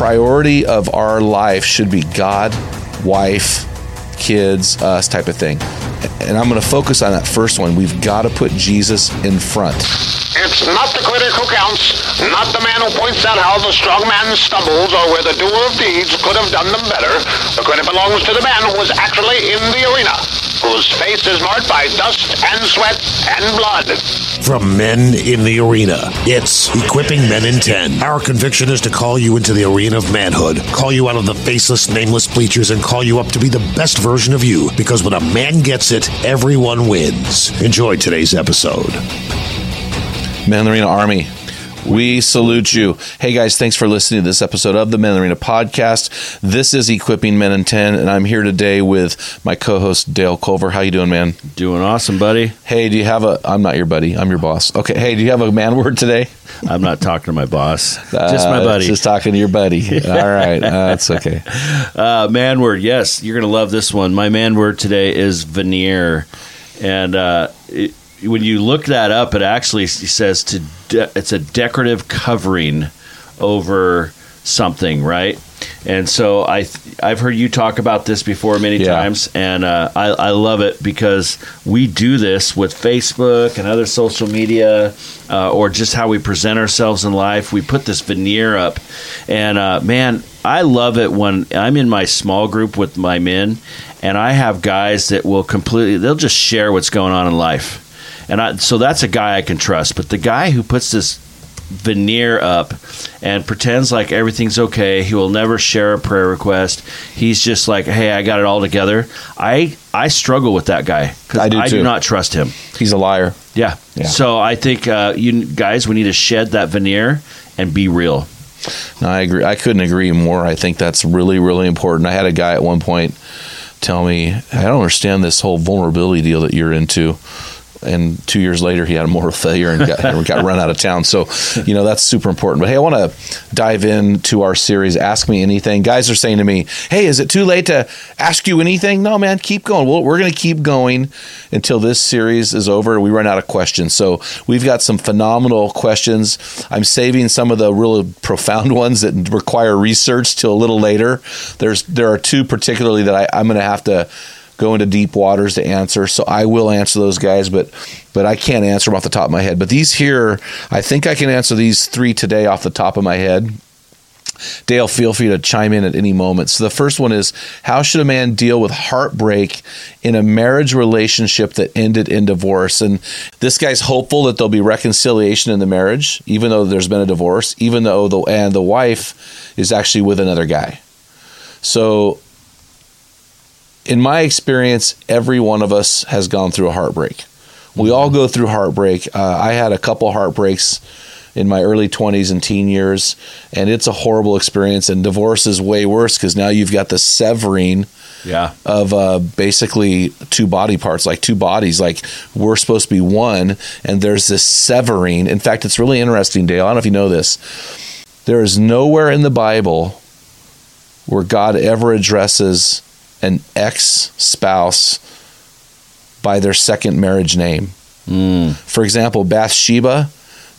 Priority of our life should be God, wife, kids, us type of thing. And I'm going to focus on that first one. We've got to put Jesus in front. It's not the critic who counts, not the man who points out how the strong man stumbles or where the doer of deeds could have done them better. The credit belongs to the man who was actually in the arena, whose face is marked by dust and sweat and blood. From Men in the Arena, it's Equipping Men in 10. Our conviction is to call you into the arena of manhood, call you out of the faceless, nameless bleachers, and call you up to be the best version of you. Because when a man gets it, everyone wins. Enjoy today's episode. Man in the Arena Army. We salute you. Hey guys, thanks for listening to this episode of the Men in the Arena podcast. This is Equipping Men in 10, and I'm here today with my co-host Dale Culver. How you doing, man? Doing awesome, buddy. Hey, do you have a I'm not your buddy, I'm your boss. Okay, hey, do you have a man word today? I'm not talking to my boss, just my Uh, buddy. Just talking to your buddy. All right, uh, that's okay. Uh, man word, yes, you're gonna love this one. My man word today is veneer, and uh, it, when you look that up, it actually says to de- it's a decorative covering over something, right? And so I th- I've heard you talk about this before many Yeah. times, and uh, I, I love it because we do this with Facebook and other social media, uh, or just how we present ourselves in life. We put this veneer up, and uh, man, I love it when I'm in my small group with my men, and I have guys that will completely they'll just share what's going on in life, and I, so that's a guy I can trust. But the guy who puts this veneer up and pretends like everything's okay. He will never share a prayer request. He's just like, "Hey, I got it all together." I I struggle with that guy because I do I do not trust him. He's a liar. Yeah. Yeah. So I think uh, you guys, we need to shed that veneer and be real. No, I agree. I couldn't agree more. I think that's really, really important. I had a guy at one point tell me, I don't understand this whole vulnerability deal that you're into. And two years later, he had a moral failure and got, and got run out of town. So, you know, that's super important. But hey, I want to dive into our series, Ask Me Anything. Guys are saying to me, hey, is it too late to ask you anything? No, man, keep going. We're going to keep going until this series is over. We run out of questions. So, we've got some phenomenal questions. I'm saving some of the really profound ones that require research till a little later. There's there are two particularly that I, I'm going to have to go into deep waters to answer. So I will answer those guys, but but I can't answer them off the top of my head. But these here, I think I can answer these three today off the top of my head. Dale, feel free to chime in at any moment. So the first one is how should a man deal with heartbreak in a marriage relationship that ended in divorce? And this guy's hopeful that there'll be reconciliation in the marriage, even though there's been a divorce, even though the and the wife is actually with another guy. So in my experience, every one of us has gone through a heartbreak. We all go through heartbreak. Uh, I had a couple heartbreaks in my early 20s and teen years, and it's a horrible experience. And divorce is way worse because now you've got the severing Yeah. of uh, basically two body parts, like two bodies. Like we're supposed to be one, and there's this severing. In fact, it's really interesting, Dale. I don't know if you know this. There is nowhere in the Bible where God ever addresses an ex spouse by their second marriage name. Hmm. For example, Bathsheba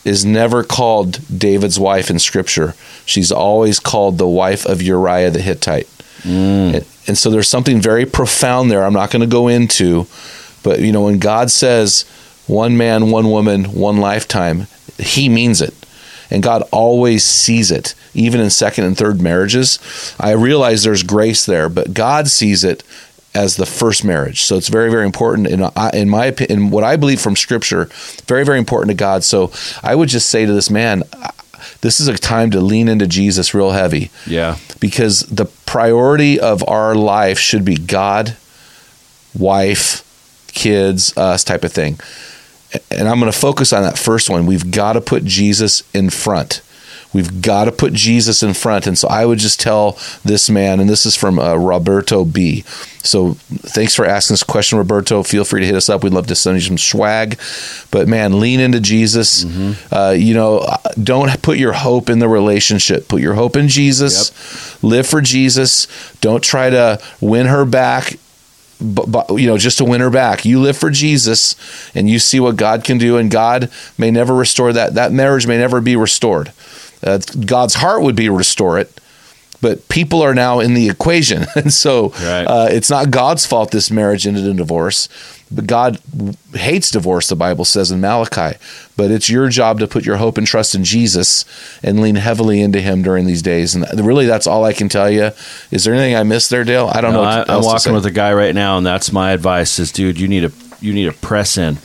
is never called David's wife in Scripture. She's always called the wife of Uriah the Hittite. Hmm. And, and so there's something very profound there I'm not going to go into. But, you know, when God says one man, one woman, one lifetime, he means it. And God always sees it, even in second and third marriages. I realize there's grace there, but God sees it as the first marriage. So it's very, very important in uh, in my opinion, what I believe from Scripture. Very, very important to God. So I would just say to this man, this is a time to lean into Jesus real heavy. Yeah. Because the priority of our life should be God, wife, kids, us type of thing. And I'm going to focus on that first one. We've got to put Jesus in front. We've got to put Jesus in front. And so I would just tell this man, and this is from uh, Roberto B. So thanks for asking this question, Roberto. Feel free to hit us up. We'd love to send you some swag. But man, lean into Jesus. Mm-hmm. Uh, you know, don't put your hope in the relationship. Put your hope in Jesus. Yep. Live for Jesus. Don't try to win her back but, but, you know just to win her back you live for jesus and you see what god can do and god may never restore that that marriage may never be restored uh, God's heart would be restore it, but people are now in the equation, and so right. uh, it's not God's fault this marriage ended in divorce. But God hates divorce, the Bible says in Malachi. But it's your job to put your hope and trust in Jesus and lean heavily into Him during these days. And really, that's all I can tell you. Is there anything I missed there, Dale? I don't no, know. I, am walking with a guy right now, and that's my advice: is dude, you need to you need to press in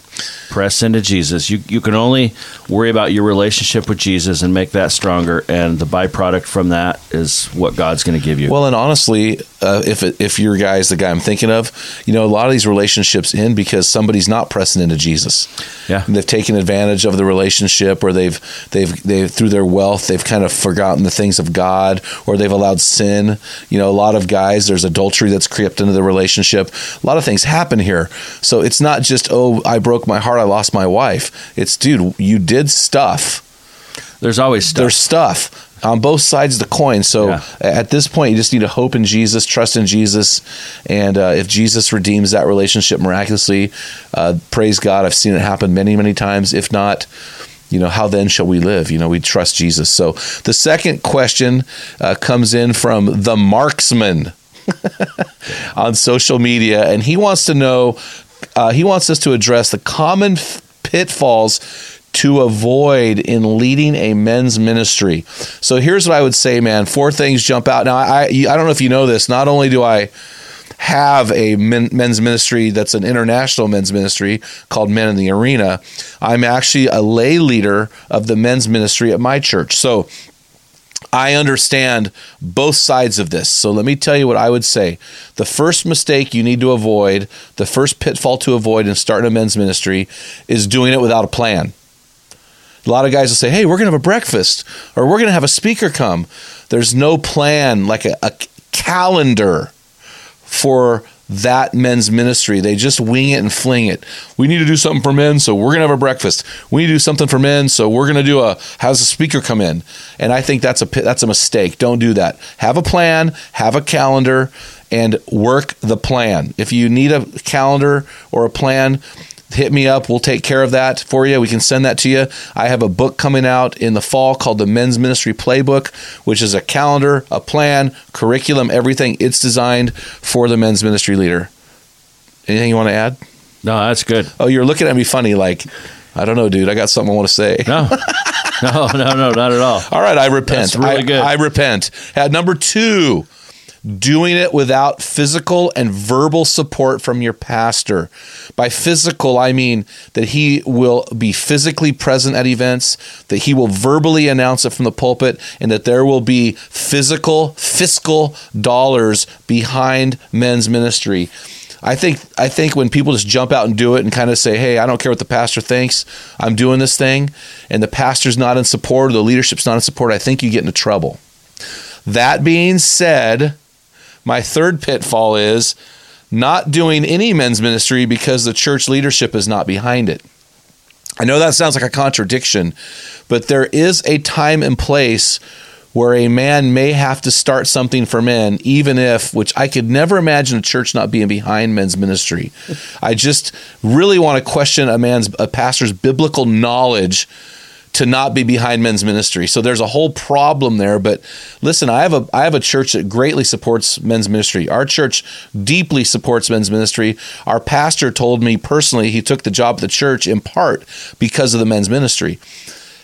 press into Jesus. You you can only worry about your relationship with Jesus and make that stronger, and the byproduct from that is what God's going to give you. Well, and honestly, uh, if if your guy is the guy I'm thinking of, you know, a lot of these relationships end because somebody's not pressing into Jesus. Yeah, and they've taken advantage of the relationship, or they've they've they through their wealth they've kind of forgotten the things of God, or they've allowed sin. You know, a lot of guys there's adultery that's crept into the relationship. A lot of things happen here, so it's not just oh I broke my heart, I lost my wife. It's dude, you did stuff. There's always stuff. There's stuff on both sides of the coin. So yeah. at this point, you just need to hope in Jesus, trust in Jesus, and uh, if Jesus redeems that relationship miraculously, uh, praise God. I've seen it happen many, many times. If not, you know, how then shall we live? You know, we trust Jesus. So the second question uh, comes in from the marksman on social media, and he wants to know, uh, he wants us to address the common pitfalls to avoid in leading a men's ministry. So here's what I would say, man. Four things jump out. Now, I, I don't know if you know this. Not only do I have a men, men's ministry that's an international men's ministry called Men in the Arena, I'm actually a lay leader of the men's ministry at my church. So I understand both sides of this. So let me tell you what I would say. The first mistake you need to avoid, the first pitfall to avoid in starting a men's ministry is doing it without a plan. A lot of guys will say, "Hey, we're going to have a breakfast, or we're going to have a speaker come." There's no plan, like a, a calendar for that men's ministry. They just wing it and fling it. We need to do something for men, so we're going to have a breakfast. We need to do something for men, so we're going to do a how's the speaker come in? And I think that's a that's a mistake. Don't do that. Have a plan, have a calendar and work the plan. If you need a calendar or a plan, hit me up. We'll take care of that for you. We can send that to you. I have a book coming out in the fall called the Men's Ministry Playbook, which is a calendar, a plan, curriculum, everything. It's designed for the men's ministry leader. Anything you want to add? No, that's good. Oh, you're looking at me funny like, I don't know, dude. I got something I want to say. No. No, no, no, not at all. All right, I repent. That's really good. I, I repent. At number two, doing it without physical and verbal support from your pastor. By physical, I mean that he will be physically present at events, that he will verbally announce it from the pulpit, and that there will be physical, fiscal dollars behind men's ministry. I think I think when people just jump out and do it and kind of say, "Hey, I don't care what the pastor thinks. I'm doing this thing," and the pastor's not in support or the leadership's not in support, I think you get into trouble. That being said, my third pitfall is not doing any men's ministry because the church leadership is not behind it. I know that sounds like a contradiction, but there is a time and place where a man may have to start something for men, even if, which I could never imagine a church not being behind men's ministry. I just really want to question a man's, a pastor's biblical knowledge to not be behind men's ministry. So there's a whole problem there. But listen, I have a I have a church that greatly supports men's ministry. Our church deeply supports men's ministry. Our pastor told me personally he took the job at the church in part because of the men's ministry.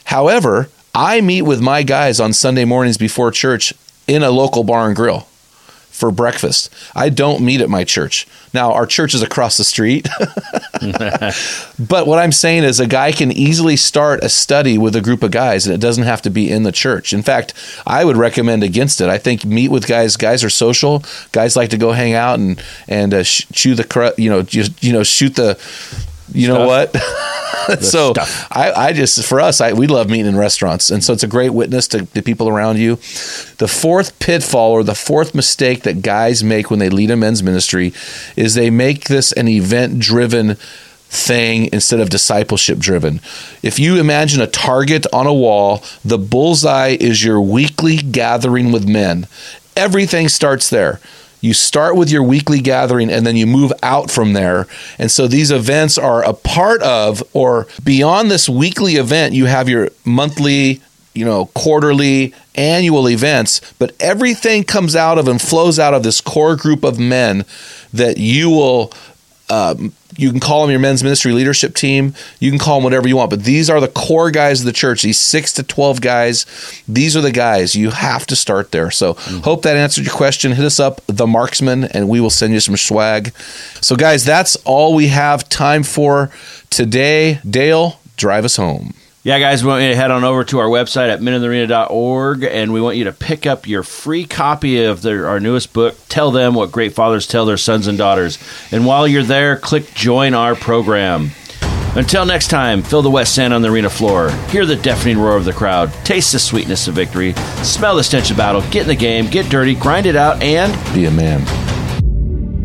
However, I meet with my guys on Sunday mornings before church in a local bar and grill for breakfast. I don't meet at my church. Now, our church is across the street. but what I'm saying is a guy can easily start a study with a group of guys and it doesn't have to be in the church. In fact, I would recommend against it. I think meet with guys. Guys are social. Guys like to go hang out and and uh, chew the you know just you know shoot the you know what so stuff. I, I just for us I, we love meeting in restaurants and so it's a great witness to the people around you the fourth pitfall or the fourth mistake that guys make when they lead a men's ministry is they make this an event driven thing instead of discipleship driven. If you imagine a target on a wall, the bullseye is your weekly gathering with men. Everything starts there. You start with your weekly gathering and then you move out from there. And so these events are a part of or beyond this weekly event, you have your monthly, you know, quarterly, annual events, but everything comes out of and flows out of this core group of men that you will um, you can call them your men's ministry leadership team. You can call them whatever you want, but these are the core guys of the church. These six to twelve guys. These are the guys you have to start there. So hope that answered your question. Hit us up, the Marksman, and we will send you some swag. So guys, that's all we have time for today. Dale, drive us home. Yeah, guys, we want you to head on over to our website at meninthearena.org and we want you to pick up your free copy of their, our newest book, Tell Them What Great Fathers Tell Their Sons and Daughters. And while you're there, click Join Our Program. Until next time, fill the wet sand on the arena floor, hear the deafening roar of the crowd, taste the sweetness of victory, smell the stench of battle, get in the game, get dirty, grind it out, and Be a man.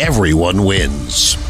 everyone wins.